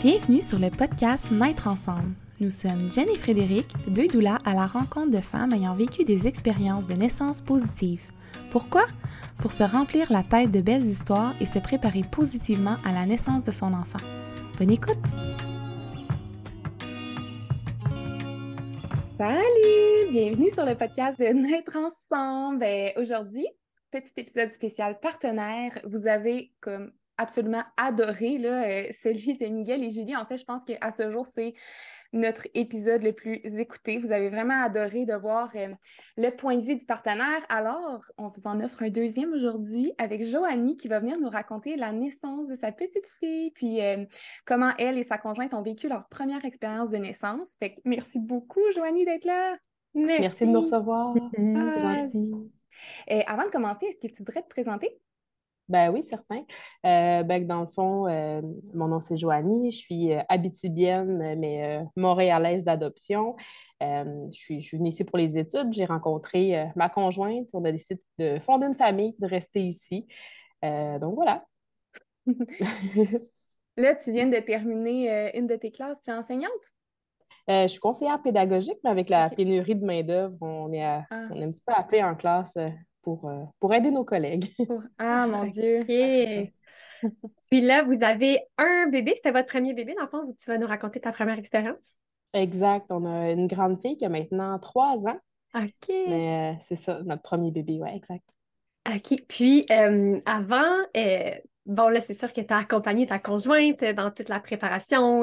Bienvenue sur le podcast Naître ensemble. Nous sommes Jen et Frédéric, deux doulas à la rencontre de femmes ayant vécu des expériences de naissance positives. Pourquoi? Pour se remplir la tête de belles histoires et se préparer positivement à la naissance de son enfant. Bonne écoute! Salut! Bienvenue sur le podcast de Naître ensemble. Ben, Aujourd'hui, petit épisode spécial partenaire. Vous avez comme absolument adoré là, euh, celui de Miguel et Julie. En fait, je pense qu'à ce jour, c'est notre épisode le plus écouté. Vous avez vraiment adoré de voir euh, le point de vue du partenaire. Alors, on vous en offre un deuxième aujourd'hui avec Joanie qui va venir nous raconter la naissance de sa petite fille, puis euh, comment elle et sa conjointe ont vécu leur première expérience de naissance. Fait que merci beaucoup, Joanie, d'être là. Merci. de nous recevoir. C'est gentil. Et avant de commencer, est-ce que tu voudrais te présenter? Ben oui, certain. Euh, ben, dans le fond, euh, mon nom c'est Joanie, je suis euh, mais euh, montréalaise d'adoption. Je suis, je suis venue ici pour les études. J'ai rencontré ma conjointe. On a décidé de fonder une famille, de rester ici. Donc voilà. Là, tu viens de terminer une de tes classes. Tu es enseignante? Euh, je suis conseillère pédagogique, mais avec la pénurie de main-d'œuvre, on Ah. on est un petit peu appelé en classe pour, euh, pour aider nos collègues. Ah, mon Dieu. Puis là, vous avez un bébé. C'était votre premier bébé, dans le fond, tu vas nous raconter ta première expérience. Exact. On a une grande fille qui a maintenant trois ans. OK. Mais euh, c'est ça, notre premier bébé, ouais, exact. OK. Puis, euh, avant, euh, bon, là, c'est sûr que tu as accompagné ta conjointe dans toute la préparation,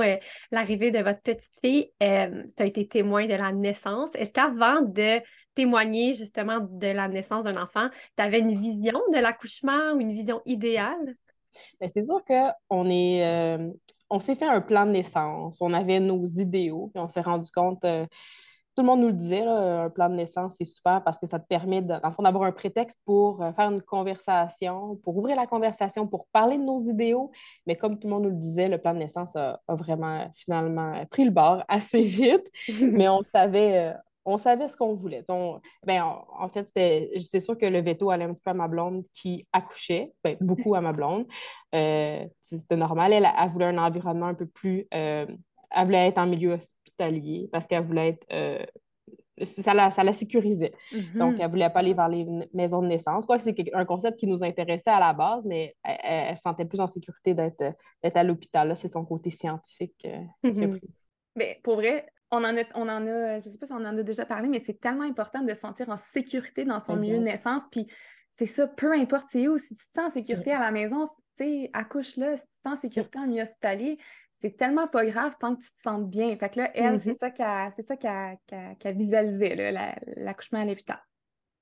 l'arrivée de votre petite fille. tu as été témoin de la naissance. Est-ce qu'avant de témoigner justement de la naissance d'un enfant, tu avais une vision de l'accouchement ou une vision idéale? Mais c'est sûr qu'on est, euh, on s'est fait un plan de naissance, on avait nos idéaux, puis on s'est rendu compte, euh, tout le monde nous le disait, là, un plan de naissance, c'est super parce que ça te permet, de- dans le fond, d'avoir un prétexte pour euh, faire une conversation, pour ouvrir la conversation, pour parler de nos idéaux. Mais comme tout le monde nous le disait, le plan de naissance a, a vraiment, finalement, pris le bord assez vite. mais on savait, on savait ce qu'on voulait. On- ben, en- en fait, c'est sûr que le veto allait un petit peu à ma blonde qui accouchait, ben, beaucoup à ma blonde. Euh, c'était normal. Elle, elle voulait un environnement un peu plus. euh, elle voulait être en milieu hospitalier parce qu'elle voulait être. euh, ça la, ça la sécurisait. Mhm. Donc, elle ne voulait pas aller vers les maisons de naissance. Quoi que c'est un concept qui nous intéressait à la base, mais elle, elle- elle se sentait plus en sécurité d'être à l'hôpital. C'est son côté scientifique qui a Mhm. pris. Ben, pour vrai, on en a, on en a, je sais pas si on en a déjà parlé, mais c'est tellement important de se sentir en sécurité dans son milieu de naissance. Puis c'est ça, peu importe c'est où, si tu te sens en sécurité à la maison, tu sais, accouche là, si tu te sens en sécurité en milieu hospitalier, c'est tellement pas grave tant que tu te sens bien. Fait que là, elle, c'est ça qu'elle c'est ça visualisait, là, la- l'accouchement à l'hôpital.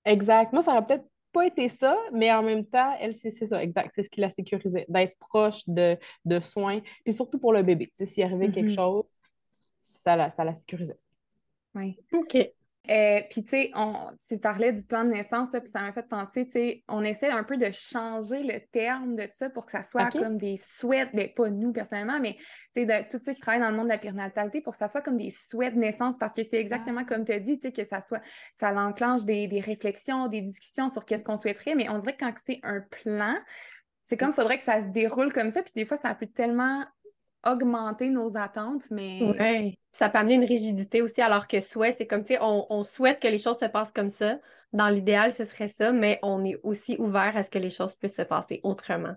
Exact. Moi, ça aurait peut-être pas été ça, mais en même temps, elle, c'est ça, exact. C'est ce qui la sécurisait, d'être proche de, de soins, puis surtout pour le bébé. Tu sais, s'il arrivait quelque Mhm. chose, ça la, ça la sécurisait. Oui. OK. Euh, puis, tu sais, on- tu parlais du plan de naissance, puis ça m'a fait penser, tu sais, on essaie un peu de changer le terme de ça pour que ça soit comme des souhaits, ben, pas nous personnellement, mais tu sais, de tous ceux qui travaillent dans le monde de la périnatalité, pour que ça soit comme des souhaits de naissance, parce que c'est exactement comme tu as dit, tu sais, que ça soit, ça l'enclenche des, des réflexions, des discussions sur qu'est-ce qu'on souhaiterait, mais on dirait que quand c'est un plan, c'est comme, faudrait que ça se déroule comme ça, puis des fois, ça peut tellement augmenter nos attentes, mais... Ça peut amener une rigidité aussi, alors que souhait, c'est comme, tu sais, on, on souhaite que les choses se passent comme ça. Dans l'idéal, ce serait ça, mais on est aussi ouvert à ce que les choses puissent se passer autrement.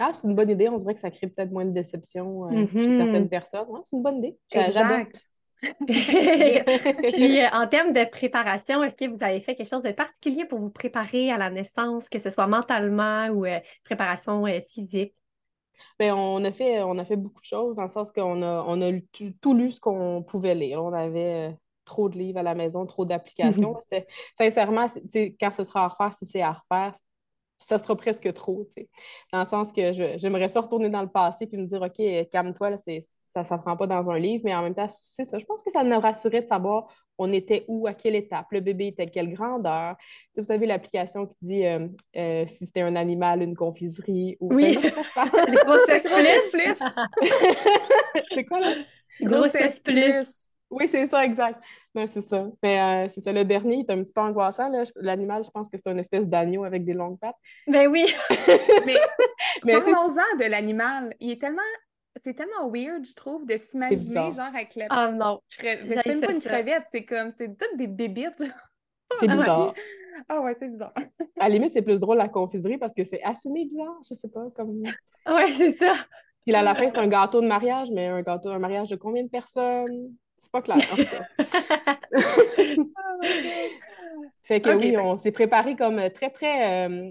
Ah, c'est une bonne idée. On dirait que ça crée peut-être moins de déception euh, chez Mhm. certaines personnes. Ouais, c'est une bonne idée. J'a- J'adopte. Puis, euh, en termes de préparation, est-ce que vous avez fait quelque chose de particulier pour vous préparer à la naissance, que ce soit mentalement ou euh, préparation physique? Ben, on a fait, on a fait beaucoup de choses, dans le sens qu'on a, on a lu- tout, tout lu ce qu'on pouvait lire. On avait euh, trop de livres à la maison, trop d'applications. C'était- Sincèrement, quand ce sera à refaire, si c'est à refaire, ça sera presque trop, tu sais. Dans le sens que je- j'aimerais ça retourner dans le passé puis me dire, OK, calme-toi, là, c'est, ça ne s'apprend pas dans un livre, mais en même temps, c'est ça. Je pense que ça nous rassurait de savoir on était où, à quelle étape, le bébé était quelle grandeur. Vous savez, l'application qui dit euh, euh, si c'était un animal, une confiserie, ou... Oui. Quoi je parle? Grossesse plus! c'est quoi, là? Grossesse plus! Oui, c'est ça, exact. Non, c'est ça. Mais euh, c'est ça, le dernier, il est un petit peu angoissant. là. L'animal, je pense que c'est une espèce d'agneau avec des longues pattes. Ben oui! Mais Mais parlons-en de l'animal. Il est tellement c'est tellement weird, je trouve, de s'imaginer, genre, avec le. Ah non. C'est même pas une crevette, c'est comme, c'est toutes des bébites. C'est bizarre. Ah ouais, c'est bizarre. À la limite, c'est plus drôle la confiserie parce que c'est assumé bizarre, je sais pas, comme. Ouais, c'est ça. Puis à la fin, c'est un gâteau de mariage, mais un gâteau, un mariage de combien de personnes? C'est pas clair, en tout cas. Oh fait que oui, on s'est préparé comme très, très. Euh,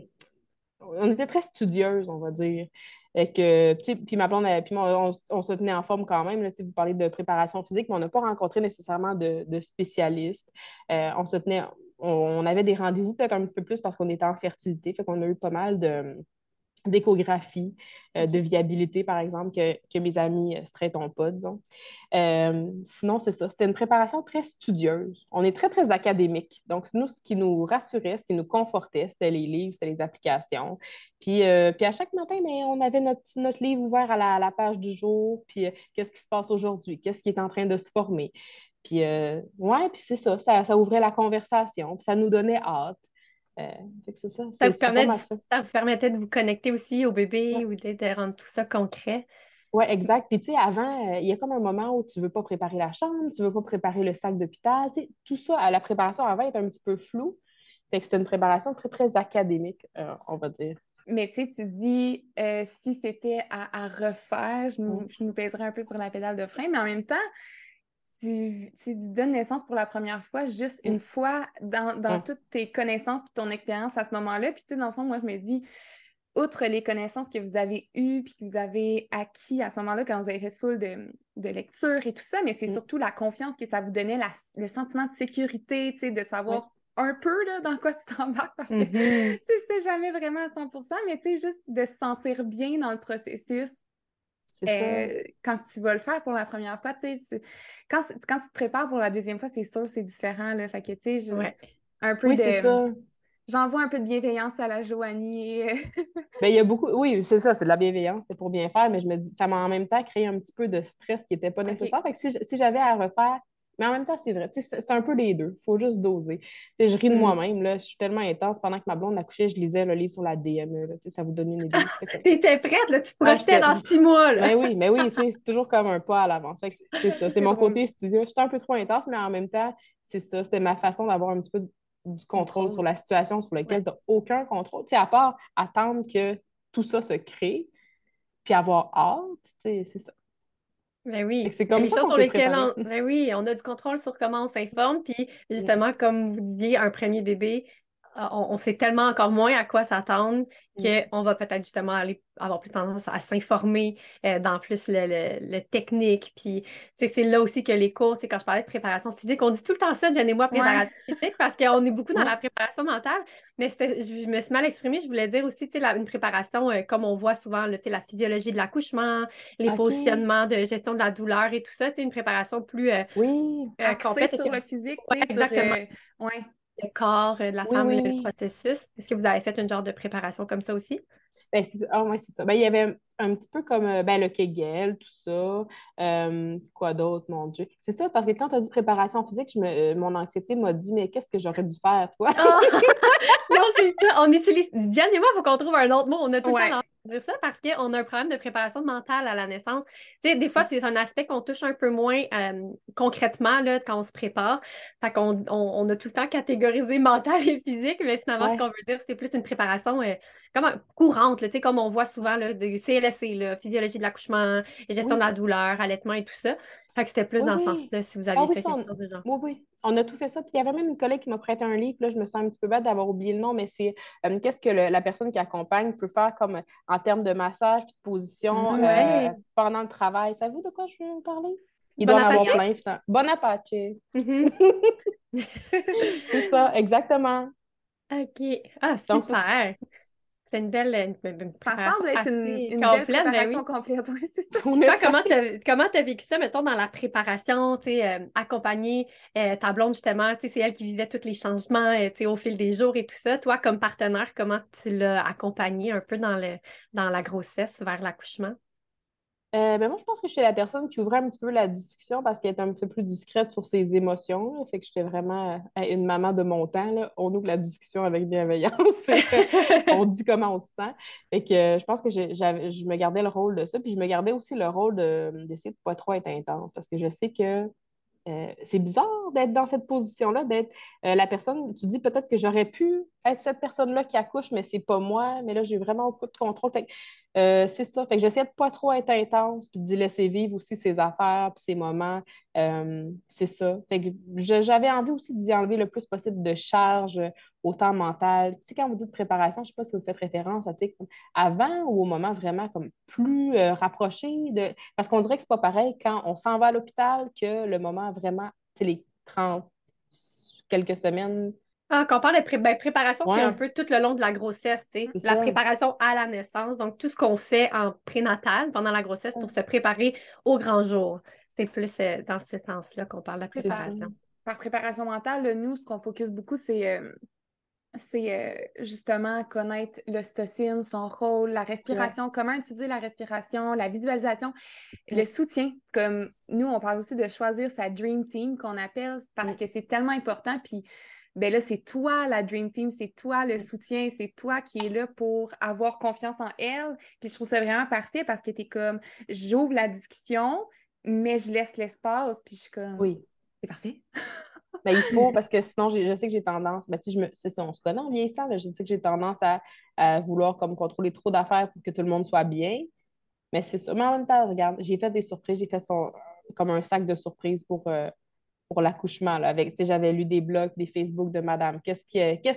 on était très studieuse, on va dire. Et que, puis ma blonde, puis moi, on, se tenait en forme quand même. Là, vous parlez de préparation physique, mais on n'a pas rencontré nécessairement de, spécialistes. Euh, on se tenait, on, avait des rendez-vous peut-être un petit peu plus parce qu'on était en fertilité. Fait qu'on a eu pas mal de, d'échographie, euh, de viabilité, par exemple, que, mes amis ne se pas, disons. Euh, sinon, c'est ça. C'était une préparation très studieuse. On est très, très académique. Donc, nous, ce qui nous rassurait, ce qui nous confortait, c'était les livres, c'était les applications. Puis, euh, puis à chaque matin, mais on avait notre, notre livre ouvert à la, page du jour, puis qu'est-ce qui se passe aujourd'hui, qu'est-ce qui est en train de se former? Puis, ouais, puis c'est ça, ça, ça, ouvrait la conversation, puis ça nous donnait hâte. Euh, ça. Ça vous, permettait de vous connecter aussi au bébé ou de, rendre tout ça concret? Oui, exact. Puis, tu sais, avant, euh, il y a comme un moment où tu ne veux pas préparer la chambre, tu ne veux pas préparer le sac d'hôpital. Tout ça, à la préparation avant est un petit peu flou. Fait que c'était une préparation très, très académique, euh, on va dire. Mais tu sais, tu dis, si c'était à, refaire, je nous, je nous pèserais un peu sur la pédale de frein, mais en même temps, tu, tu, donnes naissance pour la première fois juste une fois dans, toutes tes connaissances et ton expérience à ce moment-là. Puis, tu sais, dans le fond, moi, je me dis, outre les connaissances que vous avez eues puis que vous avez acquis à ce moment-là quand vous avez fait full de, de lecture et tout ça, mais c'est mm. surtout la confiance que ça vous donnait, le sentiment de sécurité, tu sais, de savoir un peu là, dans quoi tu t'embarques parce que mm-hmm. tu sais jamais vraiment à 100%, mais tu sais, juste de se sentir bien dans le processus euh, quand tu vas le faire pour la première fois, tu sais, quand, quand tu te prépares pour la deuxième fois, c'est sûr, c'est différent, là. Fait que, tu sais, un peu oui, c'est ça. J'envoie un peu de bienveillance à la Joanie. ben, il y a beaucoup... Oui, c'est ça, c'est de la bienveillance, c'est pour bien faire, mais je me dis, ça m'a en même temps créé un petit peu de stress qui n'était pas nécessaire. Fait que si j'avais à refaire mais en même temps, c'est vrai. C'est un peu les deux. Il faut juste doser. je ris de mm. moi-même. Je suis tellement intense. Pendant que ma blonde accouchait, je lisais le livre sur la DME. Là, ça vous donne une idée. T'étais prête, là, tu te projetais dans six mois. Là. Mais oui, mais oui, c'est toujours comme un pas à l'avance. C'est ça. C'est mon côté studio. J'étais un peu trop intense, mais en même temps, c'est ça. C'était ma façon d'avoir un petit peu du contrôle sur la situation sur laquelle tu n'as aucun contrôle. à part attendre que tout ça se crée, puis avoir hâte, c'est ça. Ben oui. C'est comme les choses sur lesquelles on... Ben oui, on a du contrôle sur comment on s'informe. Puis justement, comme vous disiez, un premier bébé, ah, on, sait tellement encore moins à quoi s'attendre mm. qu'on va peut-être justement aller avoir plus tendance à s'informer euh, dans plus le, technique. Puis, c'est là aussi que les cours, quand je parlais de préparation physique, on dit tout le temps ça, Jen et moi, préparation physique, parce qu'on est beaucoup dans la préparation mentale. Mais je me suis mal exprimée. Je voulais dire aussi, tu une préparation, euh, comme on voit souvent, la physiologie de l'accouchement, les positionnements de gestion de la douleur et tout ça, une préparation plus euh, oui. complète. sur le physique, exactement. ouais le corps de la femme et le processus? Est-ce que vous avez fait une genre de préparation comme ça aussi? Ben, c'est ah, ouais, c'est ça. Ben, il y avait un petit peu comme euh, ben, le Kegel, tout ça. Euh, quoi d'autre, mon Dieu? C'est ça, parce que quand tu as dit préparation physique, je me, euh, mon anxiété m'a dit, mais qu'est-ce que j'aurais dû faire, toi? Ah! non, c'est ça. On utilise. Diane et moi, il faut qu'on trouve un autre mot. On a tout le temps dire ça parce qu'on a un problème de préparation mentale à la naissance. Tu sais, des fois, c'est un aspect qu'on touche un peu moins concrètement là, quand on se prépare. Fait qu'on on, a tout le temps catégorisé mental et physique, mais finalement, ce qu'on veut dire, c'est plus une préparation comme courante, là, comme on voit souvent là, CLSC, là, physiologie de l'accouchement, gestion de la douleur, allaitement et tout ça. Fait que c'était plus dans ce sens-là si vous aviez ah fait quelque chose de genre. Oui, oui. On a tout fait ça. Puis il y avait même une collègue qui m'a prêté un livre. Là, je me sens un petit peu bête d'avoir oublié le nom, mais c'est euh, qu'est-ce que la personne qui accompagne peut faire comme euh, en termes de massage puis de position euh, pendant le travail. Savez-vous de quoi je veux parler? Il doit en avoir plein. Bon Apache. Mm-hmm. c'est ça, exactement. OK. Ah, super. C'est une belle une, Ça semble être une, une belle ben préparation complète. c'est ça. comment tu as, vécu ça, mettons, dans la préparation, tu sais, euh, accompagner euh, ta blonde, justement, tu sais, c'est elle qui vivait tous les changements, euh, tu sais, au fil des jours et tout ça. Toi, comme partenaire, comment tu l'as accompagnée un peu dans, le, dans la grossesse vers l'accouchement? Euh, ben moi, je pense que je suis la personne qui ouvrait un petit peu la discussion parce qu'elle est un petit peu plus discrète sur ses émotions. Fait que j'étais vraiment euh, une maman de mon temps. Là. On ouvre la discussion avec bienveillance. on dit comment on se sent. Fait que euh, je pense que je me gardais le rôle de ça. Puis je me gardais aussi le rôle d'essayer de ne pas trop être intense parce que je sais que c'est bizarre d'être dans cette position-là, d'être la personne. Tu dis peut-être que j'aurais pu être cette personne-là qui accouche, mais c'est pas moi. Mais là, j'ai vraiment beaucoup de contrôle. Euh, c'est ça. Fait que j'essaie de pas trop être intense, puis de laisser vivre aussi ses affaires, puis ses moments. c'est ça. Fait que j'avais envie aussi d'y enlever le plus possible de charge au temps mental. Tu sais, quand vous dites préparation, je sais pas si vous faites référence à, avant ou au moment vraiment comme plus rapproché de... Parce qu'on dirait que c'est pas pareil quand on s'en va à l'hôpital que le moment vraiment, tu sais, les 30 quelques semaines. Ah, quand on parle de ben, préparation, c'est un peu tout le long de la grossesse, tu sais. La préparation à la naissance, donc tout ce qu'on fait en prénatal pendant la grossesse pour se préparer au grand jour. C'est plus euh, dans ce sens-là qu'on parle de la préparation. Par préparation mentale, nous, ce qu'on focus beaucoup, c'est euh, c'est euh, justement connaître l'ostocine, son rôle, la respiration, comment utiliser la respiration, la visualisation, le soutien. Comme nous, on parle aussi de choisir sa Dream Team qu'on appelle parce que c'est tellement important. Puis ben là, c'est toi la Dream Team, c'est toi le soutien, c'est toi qui es là pour avoir confiance en elle. Puis je trouve ça vraiment parfait parce que tu es comme, j'ouvre la discussion, mais je laisse l'espace, puis je suis comme, oui. C'est parfait. Ben, il faut, parce que sinon, je sais que j'ai tendance, ben, je me, c'est ça, on se connaît en vieillissant, je sais que j'ai tendance à, vouloir comme contrôler trop d'affaires pour que tout le monde soit bien. Mais c'est ça. Mais en même temps, regarde, j'ai fait des surprises, j'ai fait son, comme un sac de surprises pour, euh, pour l'accouchement. Avec, j'avais lu des blogs, des Facebook de madame. Qu'est-ce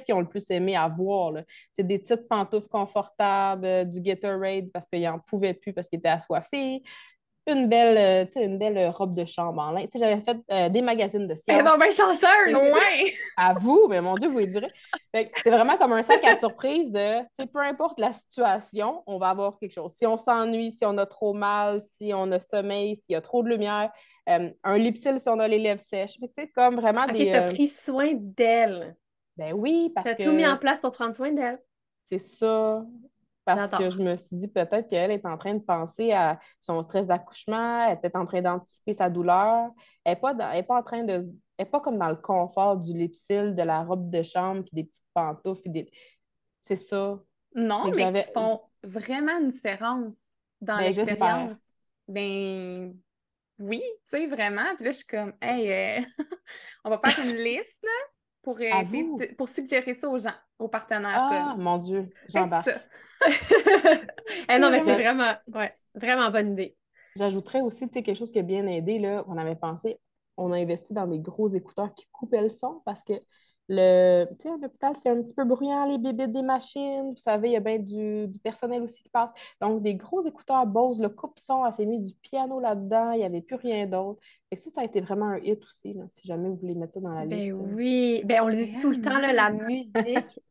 qu'ils ont le plus aimé avoir? C'est des petites pantoufles confortables, euh, du Gatorade parce qu'ils n'en pouvaient plus parce qu'ils étaient assoiffés, une belle, euh, une belle robe de chambre en lin. J'avais fait euh, des magazines de science. Elle est bien chanceuse! Ouais! À vous, mais mon Dieu, vous direz. C'est vraiment comme un sac à surprise de, peu importe la situation, on va avoir quelque chose. Si on s'ennuie, si on a trop mal, si on a sommeil, s'il y a trop de lumière, euh, un lipsil si on a les lèvres sèches. Tu comme vraiment des... tu as pris soin d'elle. Ben oui, parce que... Tu as tout mis en place pour prendre soin d'elle. C'est ça. Parce que je me suis dit peut-être qu'elle est en train de penser à son stress d'accouchement, elle était en train d'anticiper sa douleur. Elle n'est pas, pas en train de. Elle n'est pas comme dans le confort du lipsil, de la robe de chambre, puis des petites pantoufles. Des... C'est ça. Non, mais qui font vraiment une différence dans ben, l'expérience. Ben oui, tu sais, vraiment. Puis là, je suis comme, hey, euh, on va faire une liste, là pour, pour suggérer ça aux gens, aux partenaires. Ah, mon Dieu, j'embarque. eh non, mais c'est vraiment, ouais, vraiment bonne idée. J'ajouterais aussi quelque chose qui a bien aidé, là, on avait pensé, on a investi dans des gros écouteurs qui coupaient le son parce que le, l'hôpital, c'est un petit peu bruyant, les bébés des machines. Vous savez, il y a bien du, personnel aussi qui passe. Donc, des gros écouteurs Bose, le coupe-son, elle s'est mis du piano là-dedans. Il n'y avait plus rien d'autre. Et ça, ça a été vraiment un hit aussi, si jamais vous voulez mettre ça dans la ben liste. Oui, ben, on le dit tout le temps, la musique,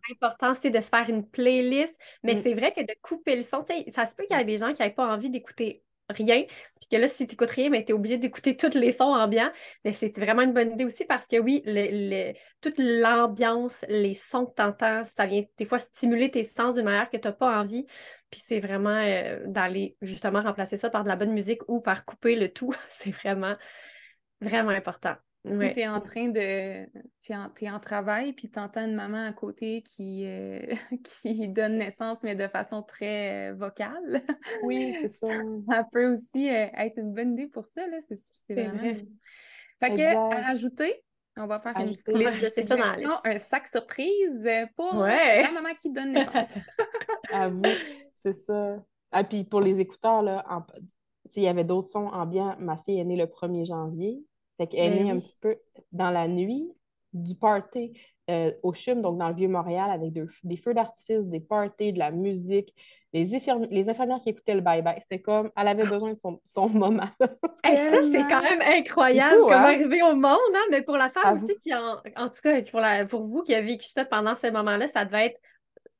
l'important, c'est de se faire une playlist. Mais mm. c'est vrai que de couper le son, ça se peut qu'il y ait des gens qui n'aient pas envie d'écouter rien. Puis que là, si tu n'écoutes rien, mais tu es obligé d'écouter tous les sons ambiants. Mais c'est vraiment une bonne idée aussi parce que oui, toute l'ambiance, les sons que tu entends, ça vient des fois stimuler tes sens d'une manière que tu n'as pas envie. Puis c'est vraiment euh, d'aller justement remplacer ça par de la bonne musique ou par couper le tout. c'est vraiment, vraiment important. Ouais. Tu es en train de. Tu es, en travail, puis tu entends une maman à côté qui, euh, qui donne naissance, mais de façon très euh, vocale. Oui, c'est ça. Ça peut aussi euh, être une bonne idée pour ça. C'est vraiment. Vrai. Fait que, à rajouter, on va faire une liste de suggestions, un sac surprise pour la maman qui donne naissance. à vous, c'est ça. Ah, puis pour les écouteurs, là, il y avait d'autres sons ambiants. Ma fille est née le 1er janvier. Fait qu'elle est ben un petit peu dans la nuit du party euh, au CHUM, donc dans le Vieux-Montréal, avec des feux d'artifice, des parties, de la musique, les, les infirmières qui écoutaient le bye-bye. C'était comme, elle avait besoin de son, moment. ça, c'est quand même incroyable comme hein? arriver au monde, hein? mais pour la femme aussi qui, en, en tout cas, pour, la, pour vous qui avez vécu ça pendant ce moment-là, ça devait être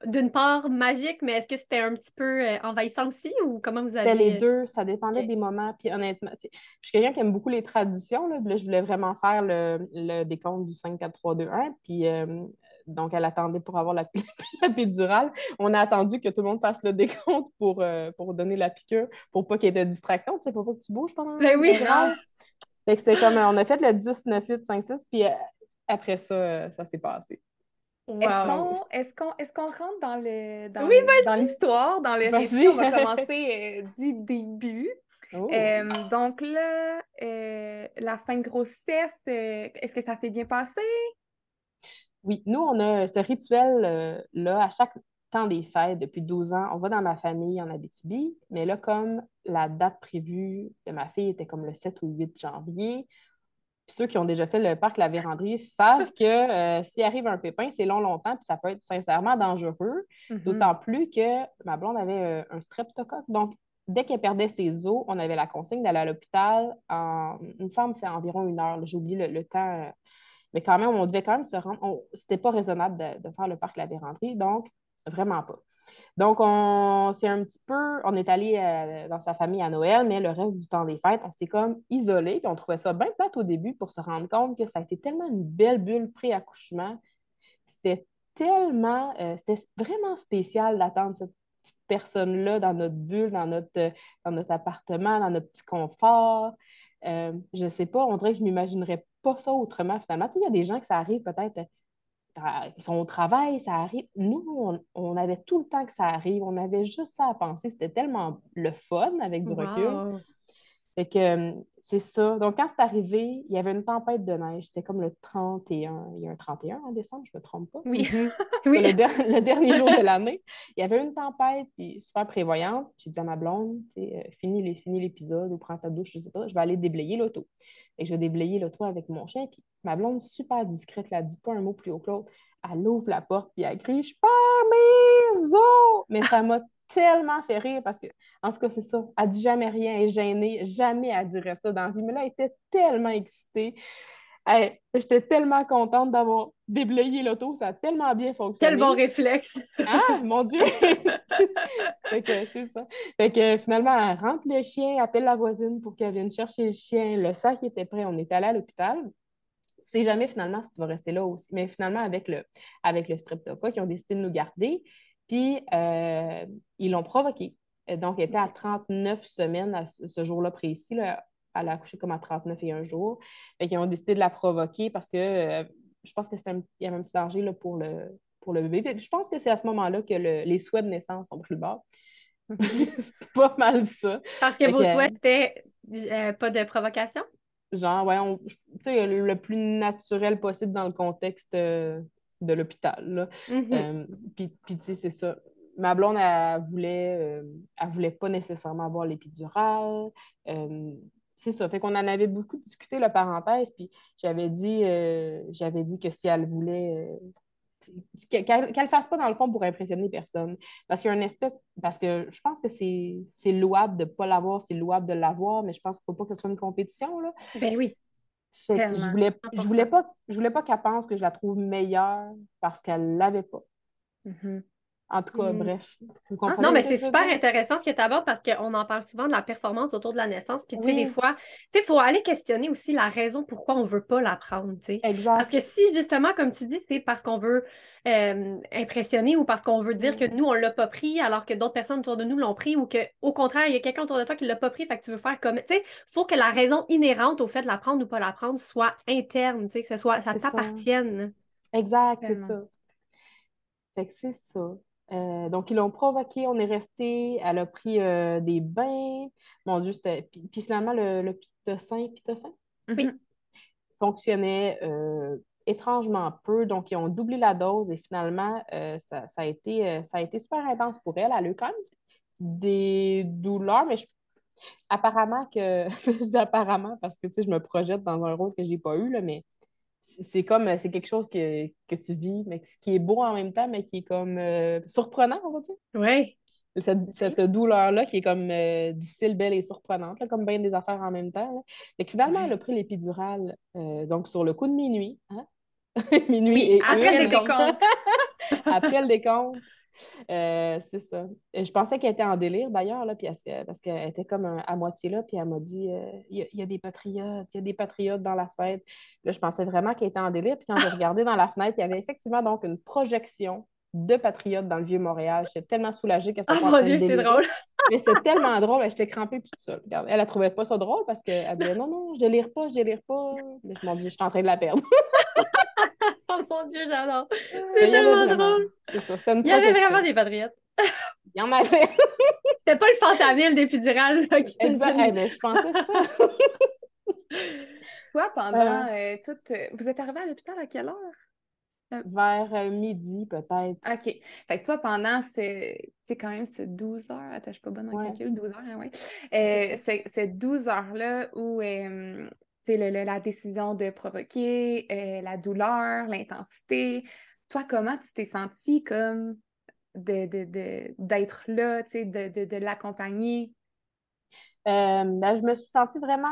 d'une part magique, mais est-ce que c'était un petit peu euh, envahissant aussi ou comment vous avez... C'était les deux, ça dépendait des moments. Puis honnêtement, je suis quelqu'un qui aime beaucoup les traditions. Là, je voulais vraiment faire le, le décompte du 5, 4, 3, 2, 1. Puis euh, donc, elle attendait pour avoir la, la, péridurale. On a attendu que tout le monde fasse le décompte pour, euh, pour donner la piqûre, pour pas qu'il y ait de distraction, tu sais, pour pas que tu bouges pendant ben oui. c'était comme, on a fait le 10, 9, 8, 5, 6, puis après ça, ça s'est passé. Est-ce qu'on est rentre dans le dans l'histoire, dans, le récit? On va commencer du début. Oh. donc là, la fin de grossesse, est-ce que ça s'est bien passé? Oui, nous, on a ce rituel-là à chaque temps des fêtes depuis 12 ans. On va dans ma famille en Abitibi, mais là, comme la date prévue de ma fille était comme le 7 ou 8 janvier, puis ceux qui ont déjà fait le parc La Vérandrie savent que s'il arrive un pépin, c'est long, longtemps, puis ça peut être sincèrement dangereux. Mm-hmm. D'autant plus que ma blonde avait un streptocoque. Donc, dès qu'elle perdait ses os, on avait la consigne d'aller à l'hôpital en, il me semble, c'est environ une heure. J'ai oublié le, temps. Euh, mais quand même, on devait quand même se rendre. C'était pas raisonnable de, faire le parc La Vérandrie, donc vraiment pas. Donc, on c'est un petit peu, on est allé euh, dans sa famille à Noël, mais le reste du temps des fêtes, on s'est comme isolé, puis on trouvait ça bien plate au début pour se rendre compte que ça a été tellement une belle bulle pré-accouchement. C'était tellement, euh, c'était vraiment spécial d'attendre cette personne-là dans notre bulle, dans notre, euh, dans notre appartement, dans notre petit confort. Euh, je sais pas, on dirait que je ne m'imaginerais pas ça autrement finalement. il y a des gens que ça arrive peut-être, ils sont travail, ça arrive. Nous, on, avait tout le temps que ça arrive, on avait juste ça à penser. C'était tellement le fun avec du recul. Fait que euh, c'est ça. Donc, quand c'est arrivé, il y avait une tempête de neige. C'était comme le 31. Il y a un 31 en décembre, je ne me trompe pas. Oui. Mhm. Le, dernier jour de l'année. Il y avait une tempête, puis super prévoyante. J'ai dit à ma blonde, euh, finis l'épisode ou prends ta douche, je ne sais pas, je vais aller déblayer l'auto. Et je vais déblayer l'auto avec mon chien. Puis ma blonde, super discrète, elle ne dit pas un mot plus haut que l'autre. Elle ouvre la porte, puis elle crie Je pars mes os! Mais ça m'a tellement fait rire parce que, en tout cas, c'est ça. Elle dit jamais rien, elle est gênée. Jamais elle dirait ça dans la vie. Mais là, elle était tellement excitée. J'étais tellement contente d'avoir déblayé l'auto. Ça a tellement bien fonctionné. Quel bon réflexe! ah, mon Dieu! fait que c'est ça. Fait que finalement, elle rentre le chien, appelle la voisine pour qu'elle vienne chercher le chien. Le sac était prêt. On est allé à l'hôpital. C'est jamais finalement si tu vas rester là aussi. Mais finalement, avec le, avec le streptocoque, ils ont décidé de nous garder. Puis, euh, ils l'ont provoqué. Donc, elle était à 39 semaines à ce jour-là précis. Là. Elle a accouché comme à 39 et un jour. Et ils ont décidé de la provoquer parce que euh, je pense qu'il y avait un petit danger là, pour, le, pour le bébé. je pense que c'est à ce moment-là que les souhaits de naissance ont pris le bord. c'est pas mal ça. Parce que vos souhaits étaient euh, pas de provocation? Genre, ouais, sais, le plus naturel possible dans le contexte de l'hôpital. Mm-hmm. Euh, puis, tu sais, c'est ça. Ma blonde, elle voulait, euh, elle voulait pas nécessairement avoir l'épidurale. Euh, c'est ça. Fait qu'on en avait beaucoup discuté, la parenthèse, puis j'avais dit, j'avais dit que si elle voulait qu'elle ne fasse pas dans le fond pour impressionner personne. Parce qu'il y a une espèce. Parce que je pense que c'est louable de ne pas l'avoir, c'est louable de l'avoir, mais je pense qu'il ne faut pas que ce soit une compétition. Là. Ben oui je voulais, je voulais pas, je voulais pas qu'elle pense que je la trouve meilleure parce qu'elle l'avait pas. Mm-hmm. En tout cas, mm. bref. Ah, non, mais c'est super intéressant ce que tu abordes parce qu'on en parle souvent de la performance autour de la naissance. Puis, tu sais, des fois, tu sais, il faut aller questionner aussi la raison pourquoi on ne veut pas l'apprendre, tu sais. Exact. Parce que si, justement, comme tu dis, c'est parce qu'on veut euh, impressionner ou parce qu'on veut dire que nous, on ne l'a pas pris alors que d'autres personnes autour de nous l'ont pris ou qu'au contraire, il y a quelqu'un autour de toi qui ne l'a pas pris, fait que tu veux faire comme. Tu sais, il faut que la raison inhérente au fait de l'apprendre ou pas l'apprendre soit interne, tu sais, que ce soit, ça t'appartienne. Exact, c'est ça. Fait que c'est ça. Euh, donc, ils l'ont provoqué, on est resté, elle a pris euh, des bains. Mon Dieu, c'était. Puis, finalement, le, le pitocin, pitocin? Oui. fonctionnait euh, étrangement peu. Donc, ils ont doublé la dose et finalement, ça, a été, ça a été super intense pour elle. Elle a eu quand même des douleurs, mais apparemment que. je dis apparemment parce que, tu sais, je me projette dans un rôle que je n'ai pas eu, là, mais c'est comme euh, c'est quelque chose que, tu vis, mais qui est beau en même temps, mais qui est comme euh, surprenant, on va dire. Oui. Cette, douleur-là qui est comme euh, difficile, belle et surprenante, comme bien des affaires en même temps. Et finalement, elle a pris l'épidurale donc sur le coup de minuit. Hein? minuit après, le décompte. après le décompte. Euh, c'est ça. Je pensais qu'elle était en délire d'ailleurs, là, parce qu'elle était comme à moitié là, puis elle m'a dit euh, il y, a des patriotes, il y a des patriotes dans la fête. Là, je pensais vraiment qu'elle était en délire. Puis quand j'ai regardé dans la fenêtre, il y avait effectivement donc une projection de patriotes dans le Vieux-Montréal. J'étais tellement soulagée qu'elle soit Oh mon Dieu, c'est drôle! Mais c'était tellement drôle, j'étais crampée toute seule. Regarde, elle ne trouvait pas ça drôle parce qu'elle disait non, non, je délire pas, je délire pas. Mais je m'en dis, je suis en train de la perdre. mon Dieu, j'adore! C'est tellement drôle! C'est ça, c'était une Il y avait vraiment des patriotes. Il y en avait. C'était pas le fantamille d'épidural qui Exact. Eh ben, je pensais ça. Toi, pendant euh, toute. Vous êtes arrivé à l'hôpital à quelle heure? Vers euh, midi, peut-être. OK. Fait que toi, pendant ce, c'est quand même ce 12 heures, attends, je suis pas bonne en calcul, 12 heures, hein, oui. Euh, c'est 12 heures-là où, euh, sais, la décision de provoquer, la douleur, l'intensité. Toi, comment tu t'es sentie comme d'être de, de, là, tu sais, de, de l'accompagner? Ben, je me suis sentie vraiment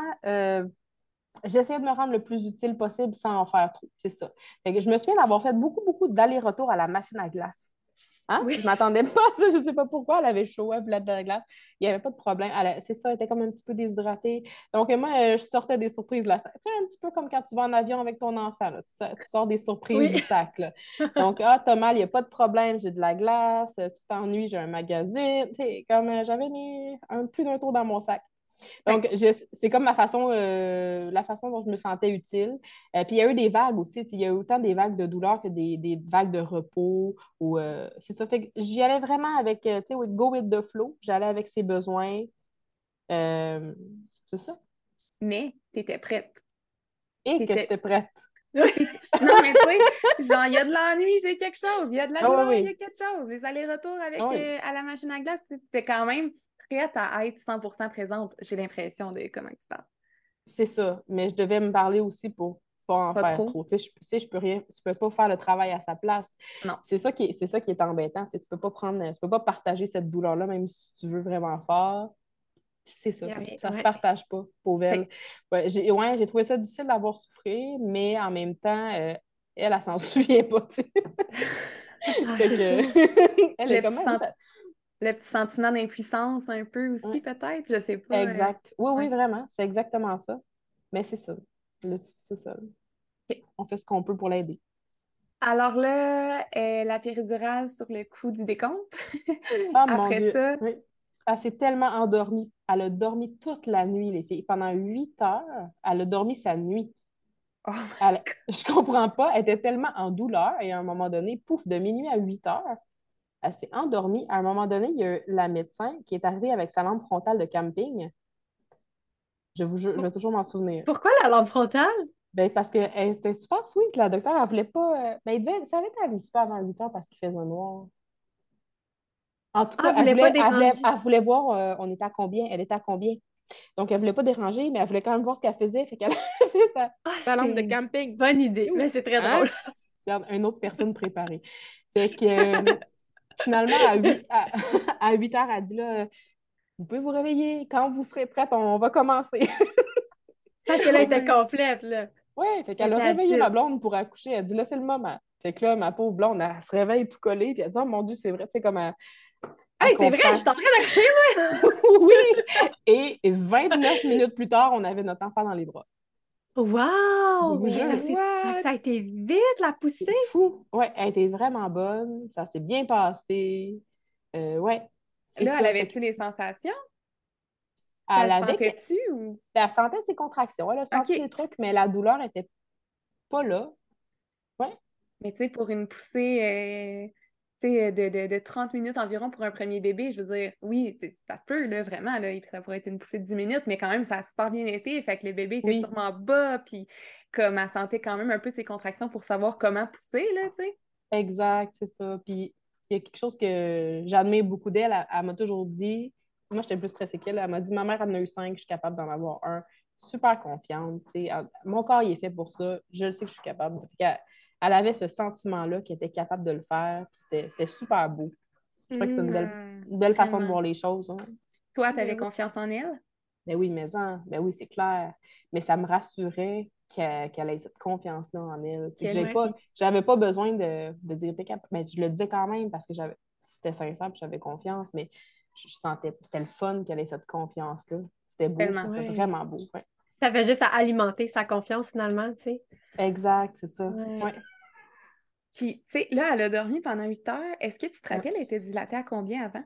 j'essayais de me rendre le plus utile possible sans en faire trop. C'est ça. je me souviens d'avoir fait beaucoup, beaucoup d'allers-retours à la machine à glace. Hein? Je ne m'attendais pas à ça, je ne sais pas pourquoi. Elle avait chaud, elle voulait de la glace. Il n'y avait pas de problème. C'est ça, elle était comme un petit peu déshydratée. Donc, moi, euh, je sortais des surprises. Là. Tu sais, un petit peu comme quand tu vas en avion avec ton enfant. Tu, sors des surprises du sac. Donc, ah, t'as mal, il n'y a pas de problème, j'ai de la glace. Tu t'ennuies, j'ai un magazine. Tu sais, comme euh, j'avais mis un, plus d'un tour dans mon sac. Donc, c'est comme ma façon, euh, la façon dont je me sentais utile. Euh, puis il y a eu des vagues aussi. Il y a eu autant des vagues de douleur que des, des vagues de repos. Ou, euh, c'est ça. Fait j'y allais vraiment avec, tu sais, go with the flow. J'allais avec ses besoins. c'est ça. Mais tu étais prête. Et que j'étais prête. non, mais tu sais, genre, il y a de l'ennui, j'ai quelque chose. Il y a de la ah douleur, il y a quelque chose. Les allers-retours avec ah à la machine à glace, c'était quand même prête à être 100% présente, j'ai l'impression de comment tu parles. C'est ça, mais je devais me parler aussi pour pas en faire trop. Tu sais, je, peux rien, peux pas faire le travail à sa place. Non. C'est ça qui est, c'est ça qui est embêtant. Tu, sais, peux pas prendre, tu peux pas partager cette douleur-là, même si tu veux vraiment faire. C'est ça, ça se partage pas, pauvre elle. Ouais, j'ai, ouais, trouvé ça difficile d'avoir souffert, mais en même temps, euh, elle, elle, s'en souvient pas, tu sais. Ah, elle est comme ça le petit sentiment d'impuissance un peu aussi, peut-être, je sais pas. Euh, exact. Oui, oui, vraiment. C'est exactement ça. Mais c'est ça. C'est ça. On fait ce qu'on peut pour l'aider. Alors là, euh, la péridurale sur le coup du décompte. Ah, Après ça. Oui. Elle s'est tellement endormie. Elle a dormi toute la nuit, les filles. Pendant huit heures, elle a dormi sa nuit. Oh elle, je comprends pas. Elle était tellement en douleur et à un moment donné, pouf, de minuit à 8 heures, elle s'est endormie. À un moment donné, il y a la médecin qui est arrivée avec sa lampe frontale de camping. Je, vous, je, vais toujours m'en souvenir. Pourquoi la lampe frontale? Ben, parce qu'elle était super sweet. La docteure, elle voulait pas. Euh, ben, il devait... ça avait été un petit peu avant 8 heures parce qu'il faisait noir. En tout cas, ah, elle, voulait, elle, voulait, voir, euh, on était à combien, elle était à combien. Donc, elle voulait pas déranger, mais elle voulait quand même voir ce qu'elle faisait. Fait qu'elle a fait sa, ah, lampe de camping. Bonne idée, mais c'est très hein? drôle. Regarde, une autre personne préparée. Fait que, Finalement, à 8, à, 8 heures, elle dit là, vous pouvez vous réveiller. Quand vous serez prête, on va commencer. Parce qu'elle était complète, là. Oui, fait qu'elle a réveillé ma blonde pour accoucher. Elle dit là, c'est le moment. Fait que là, ma pauvre blonde, elle se réveille tout collée, puis elle dit Oh mon Dieu, c'est vrai, tu sais, comme elle. Hey, c'est vrai, je suis en train d'accoucher, moi! oui! Et 29 minutes plus tard, on avait notre enfant dans les bras. Wow! Ça, ça, a été vite, la poussée! fou! Ouais, elle était vraiment bonne. Ça s'est bien passé. Euh, ouais. Là, elle avait-tu les sensations? Elle, elle sentait-tu ou? Elle sentait ses contractions. Elle a senti des trucs, mais la douleur n'était pas là. Ouais. Mais tu sais, pour une poussée, euh, de, de, de, 30 minutes environ pour un premier bébé, je veux dire, oui, ça se peut, là, vraiment, là, ça pourrait être une poussée de 10 minutes, mais quand même, ça a super bien été, fait que le bébé était sûrement bas, puis comme elle sentait quand même un peu ses contractions pour savoir comment pousser, là, tu sais. Exact, c'est ça. Puis il y a quelque chose que j'admire beaucoup d'elle, elle, m'a toujours dit, moi j'étais plus stressée qu'elle, elle m'a dit, ma mère en a eu cinq, je suis capable d'en avoir un. Super confiante, sais, mon corps il est fait pour ça, je le sais que je suis capable elle avait ce sentiment-là qu'elle était capable de le faire. C'était super beau. Je crois que c'est une belle, mm, belle façon de voir les choses. Hein. Toi, tu avais confiance en elle? Ben oui, mais hein, ben oui, c'est clair. Mais ça me rassurait qu'elle ait cette confiance-là en elle. J'avais pas, pas besoin de, de dire ben, je le disais quand même parce que j'avais c'était sincère, puis j'avais confiance, mais je, sentais, c'était le fun qu'elle ait cette confiance-là. C'était beau, c'était vraiment beau. Ça fait juste à alimenter sa confiance finalement, tu sais. Exact, c'est ça. Ouais. Puis, tu sais, là, elle a dormi pendant 8 heures. Est-ce que tu te rappelles, elle était dilatée à combien avant?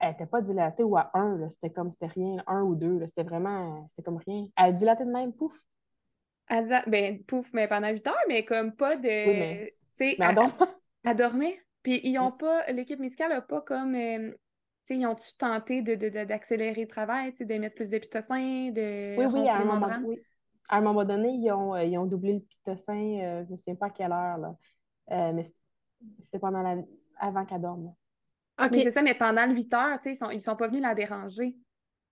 Elle n'était pas dilatée ou à 1, c'était comme, c'était rien, 1 ou 2, c'était vraiment, c'était comme rien. Elle a dilaté de même, pouf. Elle, ben, pouf, mais pendant 8 heures, mais comme pas de... Oui, mais... Tu sais, elle, dormait. Puis ils ont pas, l'équipe médicale n'a pas comme... Euh, ils ont-tu tenté d'accélérer de, de, le travail, de mettre plus de pitocin, de oui, oui, à un, moment, oui. à un moment donné, ils ont, euh, ils ont doublé le pitocin, euh, je ne me souviens pas à quelle heure, là. Euh, mais c'est pendant la... avant qu'elle dorme. OK. c'est ça, mais pendant 8 heures, tu sais, ils sont, ils sont pas venus la déranger.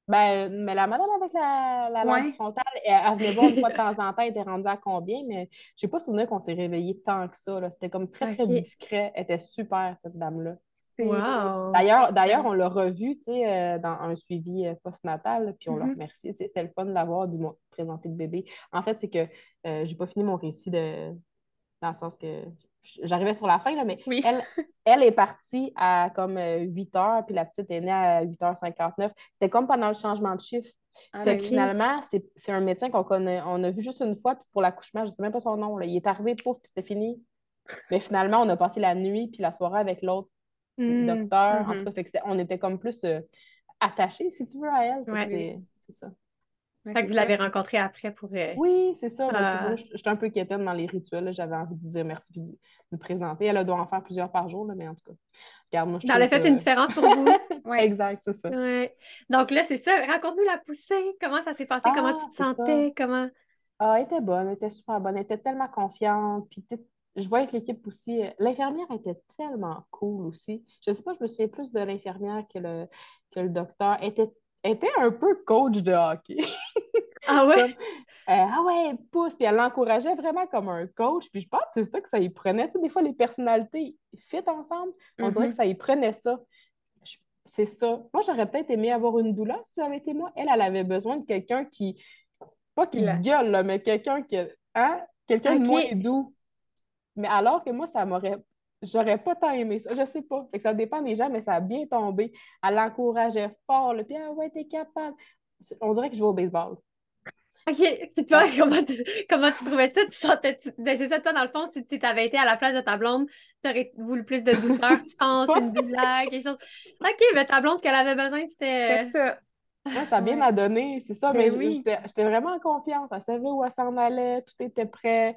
Ben, mais la madame avec la, la lampe frontale, elle, venait voir une fois de temps en temps, elle était rendue à combien, mais je n'ai pas souvenir qu'on s'est réveillé tant que ça. C'était comme très, très discret. Elle était super, cette dame-là. D'ailleurs, d'ailleurs, on l'a revu euh, dans un suivi euh, postnatal, puis on l'a mm-hmm. remercié. C'était le fun de l'avoir, du présenter le bébé. En fait, c'est que je euh, j'ai pas fini mon récit de... dans le sens que j'arrivais sur la fin, là, mais elle, elle est partie à comme 8 heures, puis la petite est née à 8h59. C'était comme pendant le changement de chiffre. Ah, ben finalement, c'est un médecin qu'on connaît, on a vu juste une fois, puis pour l'accouchement, je ne sais même pas son nom. Là. Il est arrivé, pouf, puis c'était fini. Mais finalement, on a passé la nuit puis la soirée avec l'autre Mmh, docteur. En tout mmh cas, on était comme plus euh, attachés, si tu veux, à elle. C'est ça. fait que vous l'avez rencontrée après pour. Euh, oui, c'est ça. Ah. J'étais un peu quétaine dans les rituels. J'avais envie de dire merci et de nous présenter. Elle doit en faire plusieurs par jour, mais en tout cas, regarde-moi. Ça a fait une différence pour vous. oui, exact, c'est ça. Donc là, c'est ça. Raconte-nous la poussée. Comment ça s'est passé? comment tu te ah, sentais? Comment. Ah, elle était bonne, elle était super bonne, elle était tellement confiante. Puis je vois avec l'équipe aussi, euh, l'infirmière était tellement cool aussi. Je ne sais pas, je me souviens plus de l'infirmière que le, que le docteur. Elle était, était un peu coach de hockey. Ah ouais? Euh, ah ouais, pousse. Puis elle l'encourageait vraiment comme un coach. Puis je pense que c'est ça que ça y prenait. Tu sais, des fois, les personnalités fit ensemble. On dirait que mm-hmm. ça y prenait ça. C'est ça. Moi, j'aurais peut-être aimé avoir une doula si ça avait été moi. Elle, elle avait besoin de quelqu'un qui, pas qui gueule, là, mais quelqu'un qui, hein? Quelqu'un de moins doux. Mais alors que moi, ça m'aurait. J'aurais pas tant aimé ça. Je sais pas. Fait que ça dépend des gens, mais ça a bien tombé. Elle l'encourageait fort. Puis, ah ouais, t'es capable. On dirait que je joue au baseball. OK. Puis toi, comment tu, comment tu trouvais ça? Tu sentais. Ben, c'est ça, toi, dans le fond, si tu avais été à la place de ta blonde, tu aurais voulu plus de douceur, tu penses, une blague, quelque chose. OK, mais ta blonde, ce qu'elle avait besoin, c'était. C'était ça. Moi, ça a bien m'a donné, c'est ça. Ben mais j'étais vraiment en confiance. Elle savait où elle s'en allait, tout était prêt.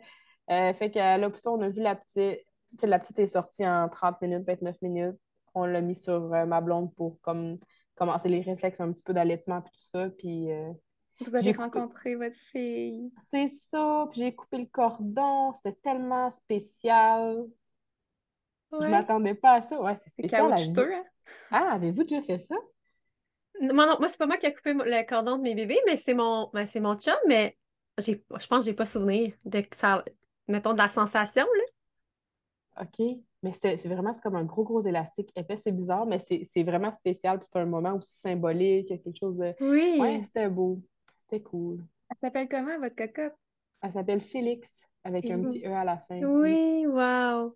Euh, fait qu'à l'option, on a vu la petite. la petite est sortie en 30 minutes, 29 minutes. On l'a mis sur euh, ma blonde pour comme, commencer les réflexes un petit peu d'allaitement et tout ça. Puis, euh, Vous avez rencontré votre fille. C'est ça. Puis j'ai coupé le cordon. C'était tellement spécial. Je m'attendais pas à ça. Ouais, c'est spécial. Hein? Ah, avez-vous déjà fait ça? Moi, non, moi, c'est pas moi qui ai coupé le cordon de mes bébés, mais c'est mon, ben, c'est mon chum, mais je pense que j'ai pas souvenir de ça, mettons, de la sensation, là. OK. Mais c'est vraiment comme un gros, gros élastique épais. C'est bizarre, mais c'est vraiment spécial. C'est un moment aussi symbolique, quelque chose de. Oui. Ouais, c'était beau. C'était cool. Elle s'appelle comment, votre cocotte? Elle s'appelle Félix, avec un petit E à la fin. Oui, wow.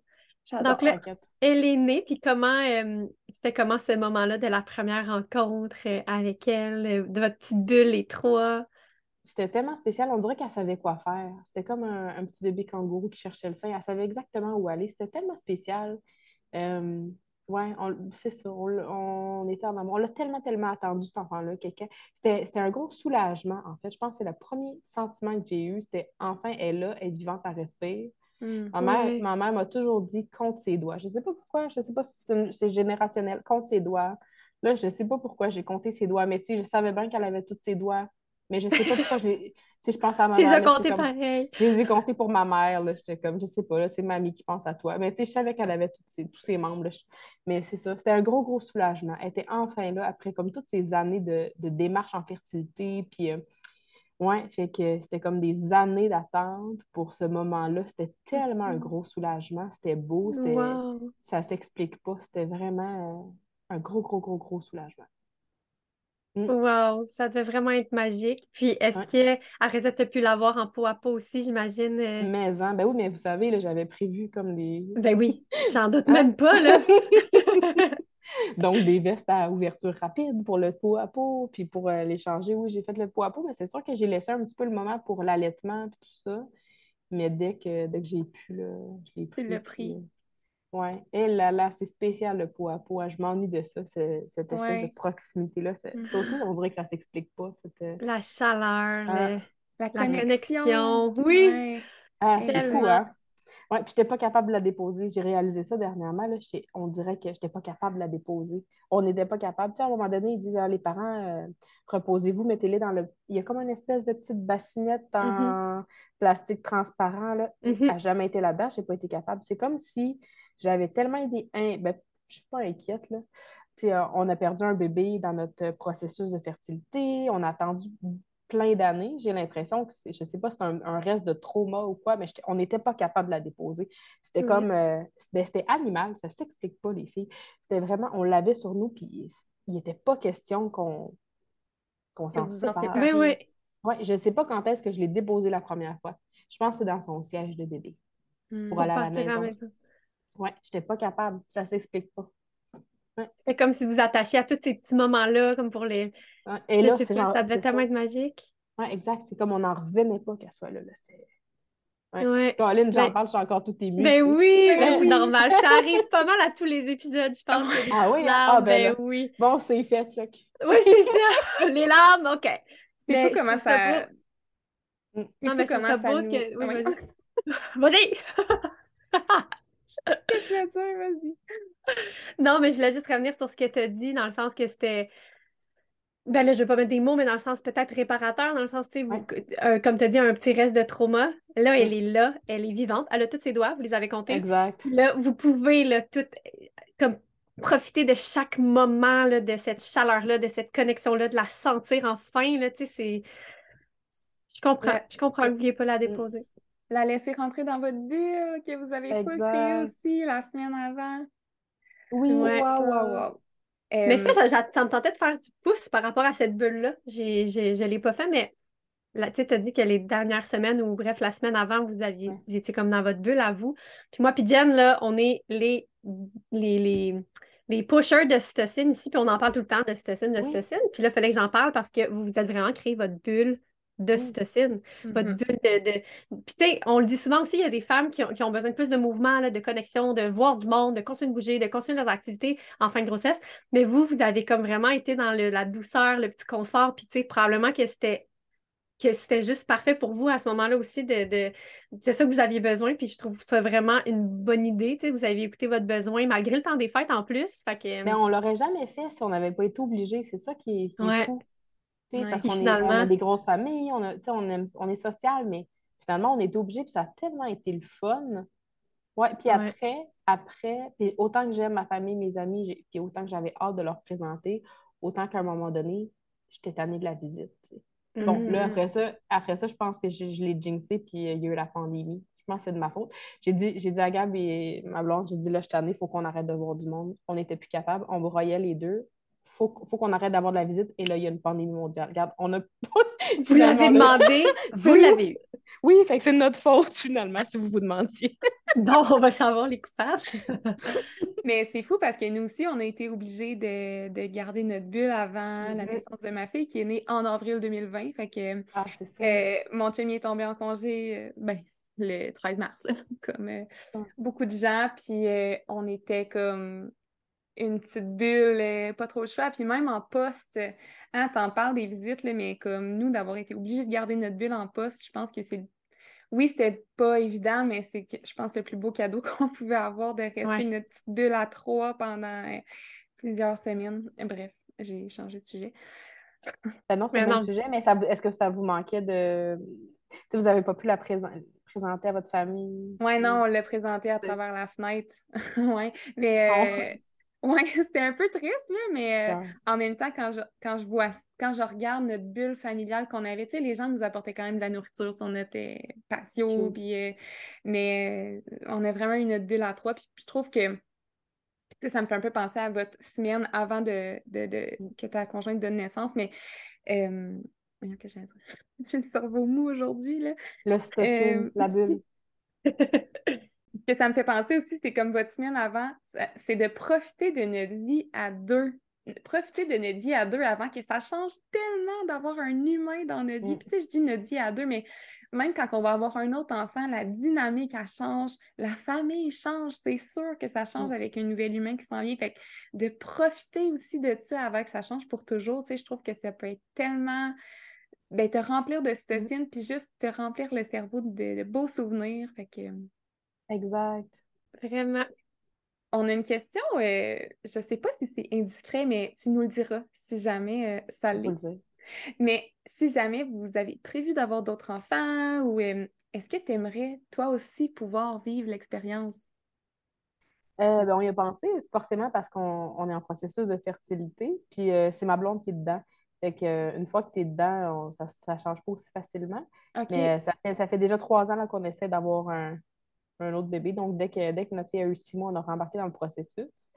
Donc là, elle est née, puis comment euh, c'était comment ce moment-là de la première rencontre euh, avec elle, euh, de votre petite bulle, les trois? C'était tellement spécial, on dirait qu'elle savait quoi faire. C'était comme un, petit bébé kangourou qui cherchait le sein. Elle savait exactement où aller. C'était tellement spécial. Euh, ouais, c'est ça. On, était en amour. On l'a tellement, tellement attendu, cet enfant-là. C'était un gros soulagement, en fait. Je pense que c'est le premier sentiment que j'ai eu. C'était enfin, elle est là, elle est vivante, à respirer. Mmh, ma mère m'a toujours dit compte ses doigts. Je ne sais pas pourquoi, je ne sais pas si c'est générationnel. Compte ses doigts. Là, je ne sais pas pourquoi j'ai compté ses doigts, mais tu sais, je savais bien qu'elle avait tous ses doigts. Mais je sais pas pourquoi je Si je pense à ma mère. Tu les as comptés pareil. Je les ai comptés pour ma mère. J'étais comme, je sais pas, c'est mamie qui pense à toi. Mais tu sais, je savais qu'elle avait tous ses membres. Mais c'est ça. C'était un gros, gros soulagement. Elle était enfin là après comme toutes ces années de, de démarche en fertilité. Puis, euh, ouais, fait que c'était comme des années d'attente pour ce moment-là. C'était tellement un mm-hmm. gros soulagement. C'était beau. C'était, Ça s'explique pas. C'était vraiment euh, un gros, gros, gros, gros soulagement. Mm. Wow, ça devait vraiment être magique. Puis est-ce Ouais. que après ça, tu as pu l'avoir en peau à peau aussi, j'imagine? euh? Mais, hein, ben oui, mais vous savez, là, j'avais prévu comme des. Ben oui, j'en doute Hein? même pas, là. Donc, des vestes à ouverture rapide pour le pot à peau, puis pour euh, l'échanger, oui, j'ai fait le pot à peau, mais c'est sûr que j'ai laissé un petit peu le moment pour l'allaitement et tout ça. Mais dès que, dès que j'ai pu, là, je l'ai pris. euh, Ouais. Et là, là, c'est spécial le pot à hein. Je m'ennuie de ça, ce- cette espèce Ouais. de proximité-là. Ça, ça aussi, on dirait que ça s'explique pas. Cette... euh, La chaleur, Ah. le- La la connexion. connexion. Oui, Ouais. Ah, c'est fou, hein? Ouais, puis j'étais pas capable de la déposer. J'ai réalisé ça dernièrement. Là, on dirait que j'étais pas capable de la déposer. On n'était pas capable. Tu sais, à un moment donné, ils disent à les parents, euh, reposez-vous, mettez-les dans le. Il y a comme une espèce de petite bassinette en plastique transparent. Là. Mhm. Elle n'a jamais été là-dedans, je n'ai pas été capable. C'est comme si j'avais tellement été. in- Ben, je suis pas inquiète, là. Tu sais, euh, on a perdu un bébé dans notre processus de fertilité. On a attendu plein d'années. J'ai l'impression que, c'est- je sais pas si c'est un, un reste de trauma ou quoi, mais on n'était pas capable de la déposer. C'était Ouais. comme, euh, ben, c'était animal, ça s'explique pas, les filles. C'était vraiment, on l'avait sur nous, puis il n'était pas question qu'on qu'on s'en sépare. ben oui. Ouais, je sais pas quand est-ce que je l'ai déposé la première fois. Je pense que c'est dans son siège de bébé, Hmm. pour aller à la à la maison. Maison. Ouais, j'étais pas capable, ça s'explique pas. C'est comme si vous attachiez à tous ces petits moments-là, comme pour les. Ouais, Et Je là, c'est genre, ça devait tellement ça. être magique. Ouais, exact, c'est comme on n'en revenait pas qu'elle soit là. là. C'est- Ouais. Ouais. Caroline, j'en Ben- parle, je suis encore toute émue. Ben tu sais. oui, Ben ben c'est oui. normal. Ça arrive pas mal à tous les épisodes, je pense. Ah oui, hein? larmes, Ah, ben là. oui. Bon, c'est fait, Chuck. Oui, c'est ça. Les larmes, OK. C'est Mais fou je comment ça. Mm. Non, mais je trouve comment ça beau nous- que. Oui, Ah vas-y. Vas-y! Qu'est-ce que? Vas-y. Non, mais je voulais juste revenir sur ce que tu as dit, dans le sens que c'était. Ben là, je vais pas mettre des mots, mais dans le sens peut-être réparateur, dans le sens, tu sais, Ouais. euh, comme tu as dit, un petit reste de trauma. Là, elle est là, elle est vivante, elle a tous ses doigts, vous les avez comptés. Exact. Là, vous pouvez, là, tout, comme, profiter de chaque moment, là, de cette chaleur-là, de cette connexion-là, de la sentir enfin, là, tu sais, c'est... Je comprends, Ouais. je comprends que vous ne vouliez pas la déposer. La laisser rentrer dans votre bulle que vous avez créée aussi la semaine avant. Oui, Ouais. Wow, wow, wow. Mais Euh, ça, ça, ça- ça me tentait de faire du pouce par rapport à cette bulle-là. J'ai, j'ai- je ne l'ai pas fait, mais tu as dit que les dernières semaines, ou bref, la semaine avant, vous aviez, Ouais. comme dans votre bulle à vous. Puis moi, puis Jen, là, on est les, les, les, les pushers de cytocine ici, puis on en parle tout le temps de cytocine, de cytocine. Puis là, il fallait que j'en parle parce que vous vous êtes vraiment créé votre bulle de Oui. cytocine, votre bulle de... de... Puis tu sais, on le dit souvent aussi, il y a des femmes qui ont, qui ont besoin de plus de mouvement, là, de connexion, de voir du monde, de continuer de bouger, de continuer leurs activités en fin de grossesse. Mais vous, vous avez comme vraiment été dans le- la douceur, le petit confort, puis tu sais, probablement que c'était que c'était juste parfait pour vous à ce moment-là aussi de, de- c'est ça que vous aviez besoin puis je trouve ça vraiment une bonne idée tu sais vous aviez écouté votre besoin malgré le temps des fêtes en plus fait que Mais on l'aurait jamais fait si on n'avait pas été obligé. C'est ça qui est, qui est Ouais. fou. Ouais. Parce qu'on finalement- on a des grosses familles, on, a, on, aime- on est social, mais finalement, on est obligé, puis ça a tellement été le fun. Ouais, puis Ouais. après, après, puis autant que j'aime ma famille, mes amis, puis autant que j'avais hâte de leur présenter, autant qu'à un moment donné, j'étais tannée de la visite. Donc là, Mhm. après ça, après ça, je pense que je, je l'ai jinxé, puis euh, il y a eu la pandémie. Je pense que c'est de ma faute. J'ai dit, j'ai dit à Gab et ma blonde, j'ai dit là, je suis tannée, il faut qu'on arrête de voir du monde. On n'était plus capable. On broyait les deux. Il faut, faut qu'on arrête d'avoir de la visite. Et là, il y a une pandémie mondiale. Regarde, on a vous l'avez demandé vous l'avez eu Oui, fait que c'est notre faute, finalement, si vous vous demandiez. bon on va savoir les coupables Mais c'est fou parce que nous aussi, on a été obligés de, de garder notre bulle avant la naissance de ma fille qui est née en avril 2020. Fait que Ah, c'est ça. euh, mon chum est tombé en congé euh, ben, le 13 mars, là, comme euh, beaucoup de gens. Puis euh, on était comme une petite bulle, euh, pas trop le choix. Puis même en poste, euh, hein, t'en parles des visites, là, mais comme nous, d'avoir été obligés de garder notre bulle en poste, je pense que c'est. Oui, c'était pas évident, mais c'est, que- je pense, le plus beau cadeau qu'on pouvait avoir de rester Ouais. notre petite bulle à trois pendant euh, plusieurs semaines. Bref, j'ai changé de sujet. Ben non, c'est un bon sujet, mais ça, est-ce que ça vous manquait de. Tu sais, vous n'avez pas pu la présen- présenter à votre famille? Ouais, non, on l'a présenté à travers la fenêtre. ouais, mais ouais, c'était un peu triste, là, mais euh, en même temps, quand je, quand je vois, quand je regarde notre bulle familiale qu'on avait, tu sais, les gens nous apportaient quand même de la nourriture sur notre euh, patio, puis, euh, mais on a vraiment eu notre bulle à trois, puis je trouve que ça me fait un peu penser à votre semaine avant de, de, que ta conjointe donne naissance, mais. Que j'ai le cerveau mou aujourd'hui, là. L'ocytocine, la bulle. que ça me fait penser aussi, c'est comme votre semaine avant, c'est de profiter de notre vie à deux profiter de notre vie à deux avant que ça change tellement d'avoir un humain dans notre vie. Mm. Puis, tu sais, je dis notre vie à deux, mais même quand on va avoir un autre enfant, la dynamique, elle change, la famille change. C'est sûr que ça change mm. avec un nouvel humain qui s'en vient. Fait que de profiter aussi de ça avant que ça change pour toujours, tu sais, je trouve que ça peut être tellement. Ben, te remplir de cytocine, mm. puis juste te remplir le cerveau de, beaux souvenirs. Fait que. Exact. Vraiment. On a une question, euh, je ne sais pas si c'est indiscret, mais tu nous le diras si jamais euh, ça l'est. Mais si jamais vous avez prévu d'avoir d'autres enfants ou euh, est-ce que tu aimerais toi aussi pouvoir vivre l'expérience? Ben, on y a pensé, forcément parce qu'on est en processus de fertilité, puis c'est ma blonde qui est dedans. Fait que, une fois que tu es dedans, ça ne change pas aussi facilement. Mais ça fait, ça fait déjà trois ans qu'on essaie d'avoir un, un autre bébé. Donc, dès que, dès que notre fille a eu six mois, on a rembarqué dans le processus.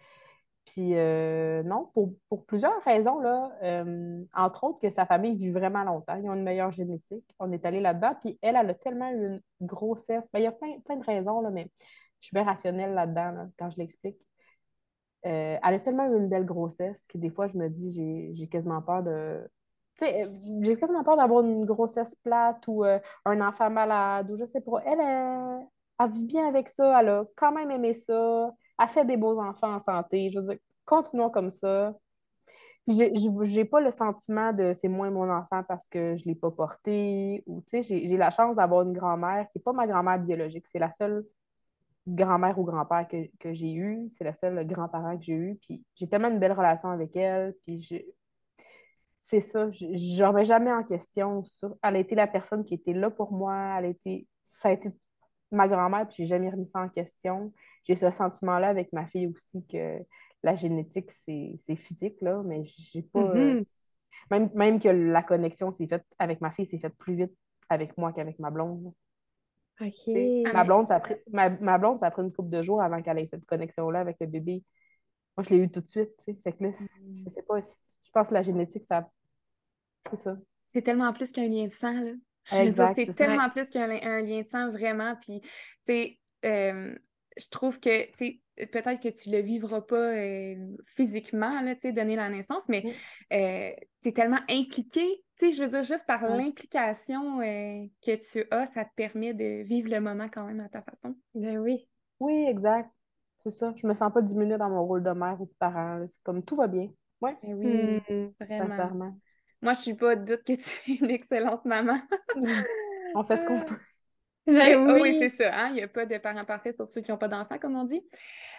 Puis, euh, non, pour, plusieurs raisons, là, euh, entre autres que sa famille vit vraiment longtemps. Ils ont une meilleure génétique. On est allé là-dedans. Puis, elle, elle a tellement eu une grossesse. Ben, il y a plein, plein de raisons, là, mais je suis bien rationnelle là-dedans quand je l'explique. Euh, elle a tellement eu une belle grossesse que des fois, je me dis, j'ai quasiment peur de. Tu sais, j'ai quasiment peur d'avoir une grossesse plate ou un enfant malade ou je sais pas. Elle, elle, elle vit bien avec ça, elle a quand même aimé ça, elle fait des beaux enfants en santé. Je veux dire, continuons comme ça. Je n'ai pas le sentiment de c'est moins mon enfant parce que je ne l'ai pas porté. Ou, j'ai la chance d'avoir une grand-mère qui n'est pas ma grand-mère biologique. C'est la seule grand-mère ou grand-père que, j'ai eu. C'est la seule grand-parent que j'ai eu. Puis j'ai tellement une belle relation avec elle. Puis c'est ça, je ne remets jamais en question ça. Elle a été la personne qui était là pour moi. Elle a été, ça a été ma grand-mère, puis j'ai jamais remis ça en question. J'ai ce sentiment-là avec ma fille aussi que la génétique, c'est physique, là, mais j'ai pas. Euh, mm-hmm. même, même que la connexion s'est faite avec ma fille, s'est faite plus vite avec moi qu'avec ma blonde. OK. Ma blonde, ça a pris, ma, blonde, ça a pris une couple de jours avant qu'elle ait cette connexion-là avec le bébé. Moi, je l'ai eu tout de suite, tu sais. Fait que là, mm. je sais pas, je pense que la génétique, ça. C'est ça. C'est tellement plus qu'un lien de sang, là. C'est tellement plus qu'un lien de sang, vraiment. Puis, tu sais, euh, je trouve que, tu sais, peut-être que tu le vivras pas euh, physiquement, là, tu sais, donner la naissance, mais euh, tu es tellement impliqué, tu sais, je veux dire, juste par l'implication que tu as, ça te permet de vivre le moment quand même à ta façon. Ben oui. Oui, exact. C'est ça. Je me sens pas diminuée dans mon rôle de mère ou de parent. C'est comme tout va bien. Ouais. Ben oui, mmh. vraiment. Moi, je suis pas de doute que tu es une excellente maman. on fait ce qu'on peut. Ben oui, c'est ça. Hein? Il n'y a pas de parents parfaits sauf ceux qui n'ont pas d'enfants, comme on dit.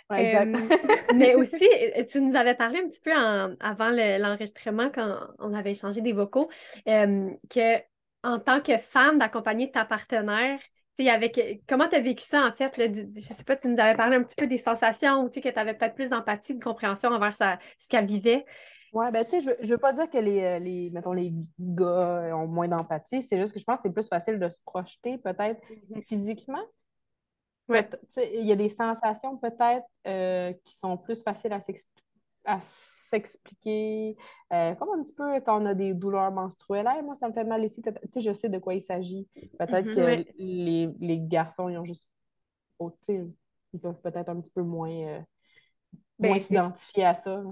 mais aussi, tu nous avais parlé un petit peu avant l'enregistrement, quand on avait échangé des vocaux, que en tant que femme, d'accompagner ta partenaire, avec, comment tu as vécu ça en fait? je ne sais pas, tu nous avais parlé un petit peu des sensations ou que tu avais peut-être plus d'empathie, de compréhension envers ce qu'elle vivait. Oui, ben, tu sais, je, ne veux pas dire que les, euh, les, mettons, les gars ont moins d'empathie. C'est juste que je pense que c'est plus facile de se projeter, peut-être, mm-hmm. physiquement. Ouais. Il y a des sensations, peut-être, euh, qui sont plus faciles à s'expliquer. Euh, comme un petit peu quand on a des douleurs menstruelles. moi, ça me fait mal ici. Tu sais, je sais de quoi il s'agit. Peut-être mm-hmm. que les, les, garçons, ils ont juste. Oh, ils peuvent peut-être un petit peu moins, ben, moins s'identifier à ça.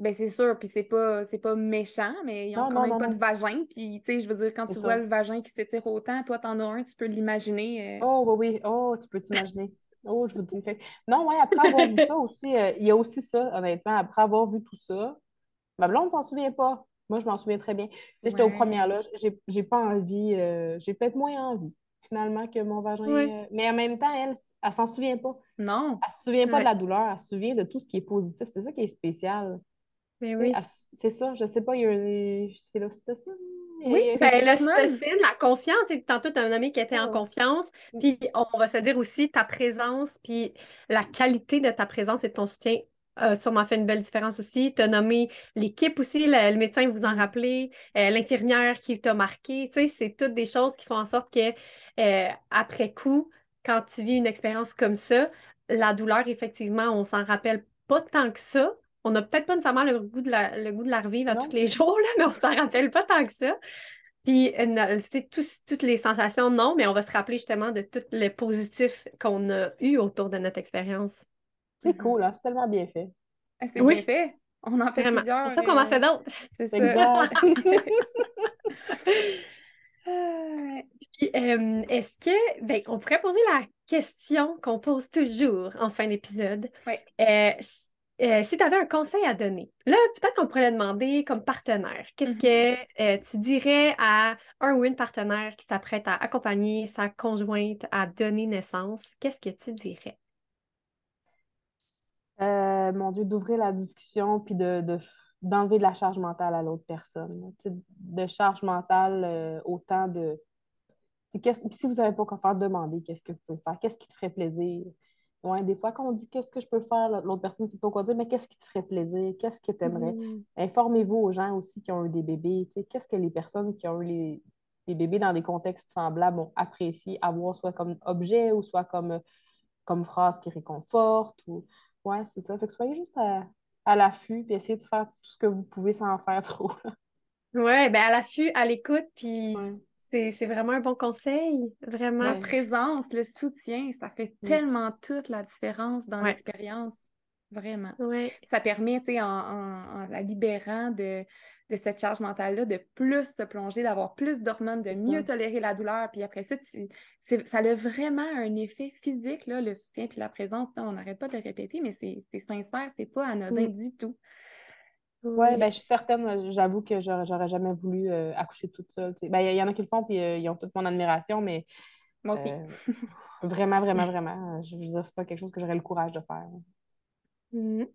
Ben c'est sûr, puis c'est pas c'est pas méchant, mais ils ont quand même pas de vagin. Puis tu sais, je veux dire, quand tu vois le vagin qui s'étire autant, toi t'en as un, tu peux l'imaginer. Euh. Oh oui, oui, oh, tu peux t'imaginer. oh, je vous dis. Non, ouais, après avoir vu ça aussi, euh, il y a aussi ça, honnêtement, après avoir vu tout ça, ma blonde s'en souvient pas. Moi, je m'en souviens très bien. J'étais au premier là, j'ai pas envie, euh, j'ai peut-être moins envie finalement que mon vagin. Mais en même temps, elle, elle s'en souvient pas. Non. Elle se souvient pas de la douleur, elle se souvient de tout ce qui est positif. C'est ça qui est spécial. Oui. C'est ça, je sais pas, il y a c'est l'ocytocine. Oui, c'est l'ocytocine, la confiance. Tantôt, tu as un ami qui était en confiance. Puis on va se dire aussi ta présence, puis la qualité de ta présence et de ton soutien a sûrement fait une belle différence aussi. Tu as nommé l'équipe aussi, le, médecin, vous en rappelez, euh, l'infirmière qui t'a marqué. Tu sais, c'est toutes des choses qui font en sorte que, euh, après coup, quand tu vis une expérience comme ça, la douleur, effectivement, on s'en rappelle pas tant que ça. On n'a peut-être pas nécessairement le goût de la, le goût de la revivre à tous les jours, là, mais on s'en rappelle pas tant que ça. Puis, euh, toutes les sensations, non, mais on va se rappeler justement de tout le positif qu'on a eu autour de notre expérience. C'est mm-hmm. cool, hein? c'est tellement bien fait. Ah, c'est bien fait. On en fait Vraiment. plusieurs. C'est pour ça qu'on en fait d'autres. C'est ça. Euh, est-ce que, ben, on pourrait poser la question qu'on pose toujours en fin d'épisode? Oui. Euh, euh, si tu avais un conseil à donner, là, peut-être qu'on pourrait le demander comme partenaire. Qu'est-ce mm-hmm. que tu dirais à un ou une partenaire qui s'apprête à accompagner sa conjointe à donner naissance? Qu'est-ce que tu dirais? mon Dieu, d'ouvrir la discussion puis de, d'enlever de la charge mentale à l'autre personne. De charge mentale, autant de si vous n'avez pas quoi faire, demandez qu'est-ce que vous pouvez faire, qu'est-ce qui te ferait plaisir? Ouais, des fois, quand on dit qu'est-ce que je peux faire, l'autre personne ne sait pas quoi dire, mais qu'est-ce qui te ferait plaisir, qu'est-ce que tu aimerais. Mm. Informez-vous aux gens aussi qui ont eu des bébés. Qu'est-ce que les personnes qui ont eu les, des bébés dans des contextes semblables ont apprécié avoir, soit comme objet ou soit comme, comme phrase qui réconforte. Ou... Ouais, c'est ça. Fait que soyez juste à, l'affût et essayez de faire tout ce que vous pouvez sans en faire trop. ouais, ben à l'affût, à l'écoute, puis. C'est vraiment un bon conseil, vraiment. La présence, le soutien, ça fait tellement toute la différence dans l'expérience, vraiment. Ça permet, tu sais, en, la libérant de, cette charge mentale-là, de plus se plonger, d'avoir plus d'hormones, de mieux tolérer la douleur. Puis après ça, tu, ça a vraiment un effet physique, là, le soutien puis la présence. On n'arrête pas de le répéter, mais c'est sincère, c'est pas anodin du tout. Oui, ben, je suis certaine, j'avoue que j'aurais jamais voulu euh, accoucher toute seule. Ben, il y, en a qui le font, puis euh, ils ont toute mon admiration, mais. Moi aussi. Euh, vraiment, vraiment, vraiment. Je veux dire, c'est pas quelque chose que j'aurais le courage de faire. Mmh. Mm.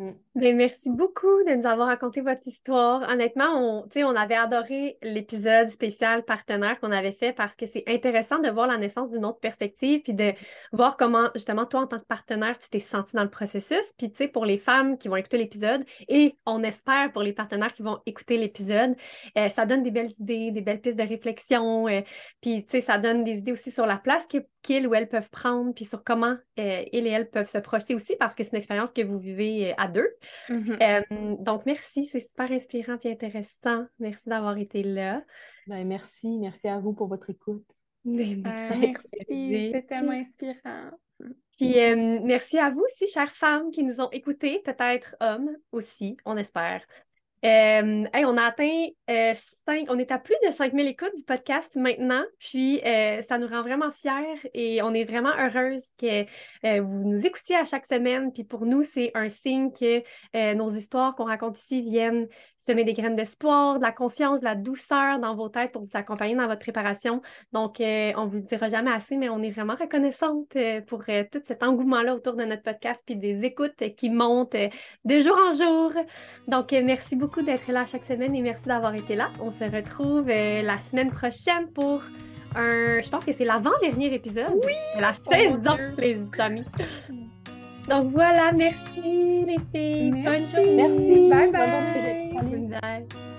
Ben, merci beaucoup de nous avoir raconté votre histoire. Honnêtement, on, on avait adoré l'épisode spécial partenaire qu'on avait fait parce que c'est intéressant de voir la naissance d'une autre perspective puis de voir comment, justement, toi, en tant que partenaire, tu t'es senti dans le processus. Puis, tu sais, pour les femmes qui vont écouter l'épisode et on espère pour les partenaires qui vont écouter l'épisode, euh, ça donne des belles idées, des belles pistes de réflexion. Euh, puis, tu sais, ça donne des idées aussi sur la place qu'ils ou elles peuvent prendre puis sur comment euh, ils et elles peuvent se projeter aussi parce que c'est une expérience que vous vivez à deux. Mm-hmm. Euh, donc, merci, c'est super inspirant et intéressant. Merci d'avoir été là. Ben, merci, merci à vous pour votre écoute. Ben, merci, c'était tellement inspirant. Puis euh, merci à vous aussi, chères femmes qui nous ont écoutés, peut-être hommes aussi, on espère. Euh, on a atteint euh, on est à plus de 5000 écoutes du podcast maintenant, puis euh, ça nous rend vraiment fiers et on est vraiment heureuse que vous nous écoutiez à chaque semaine. Puis pour nous, c'est un signe que nos histoires qu'on raconte ici viennent semer des graines d'espoir, de la confiance, de la douceur dans vos têtes pour vous accompagner dans votre préparation. Donc, on ne vous le dira jamais assez, mais on est vraiment reconnaissante pour tout cet engouement-là autour de notre podcast, puis des écoutes qui montent de jour en jour. Donc, merci beaucoup d'être là chaque semaine et merci d'avoir été là. On se retrouve euh, la semaine prochaine pour un. Je pense que c'est l'avant-dernier épisode oui! de la saison, les amis. Donc voilà, merci les filles. Bonne journée. Merci. Bye bye. Bonne journée. Bye.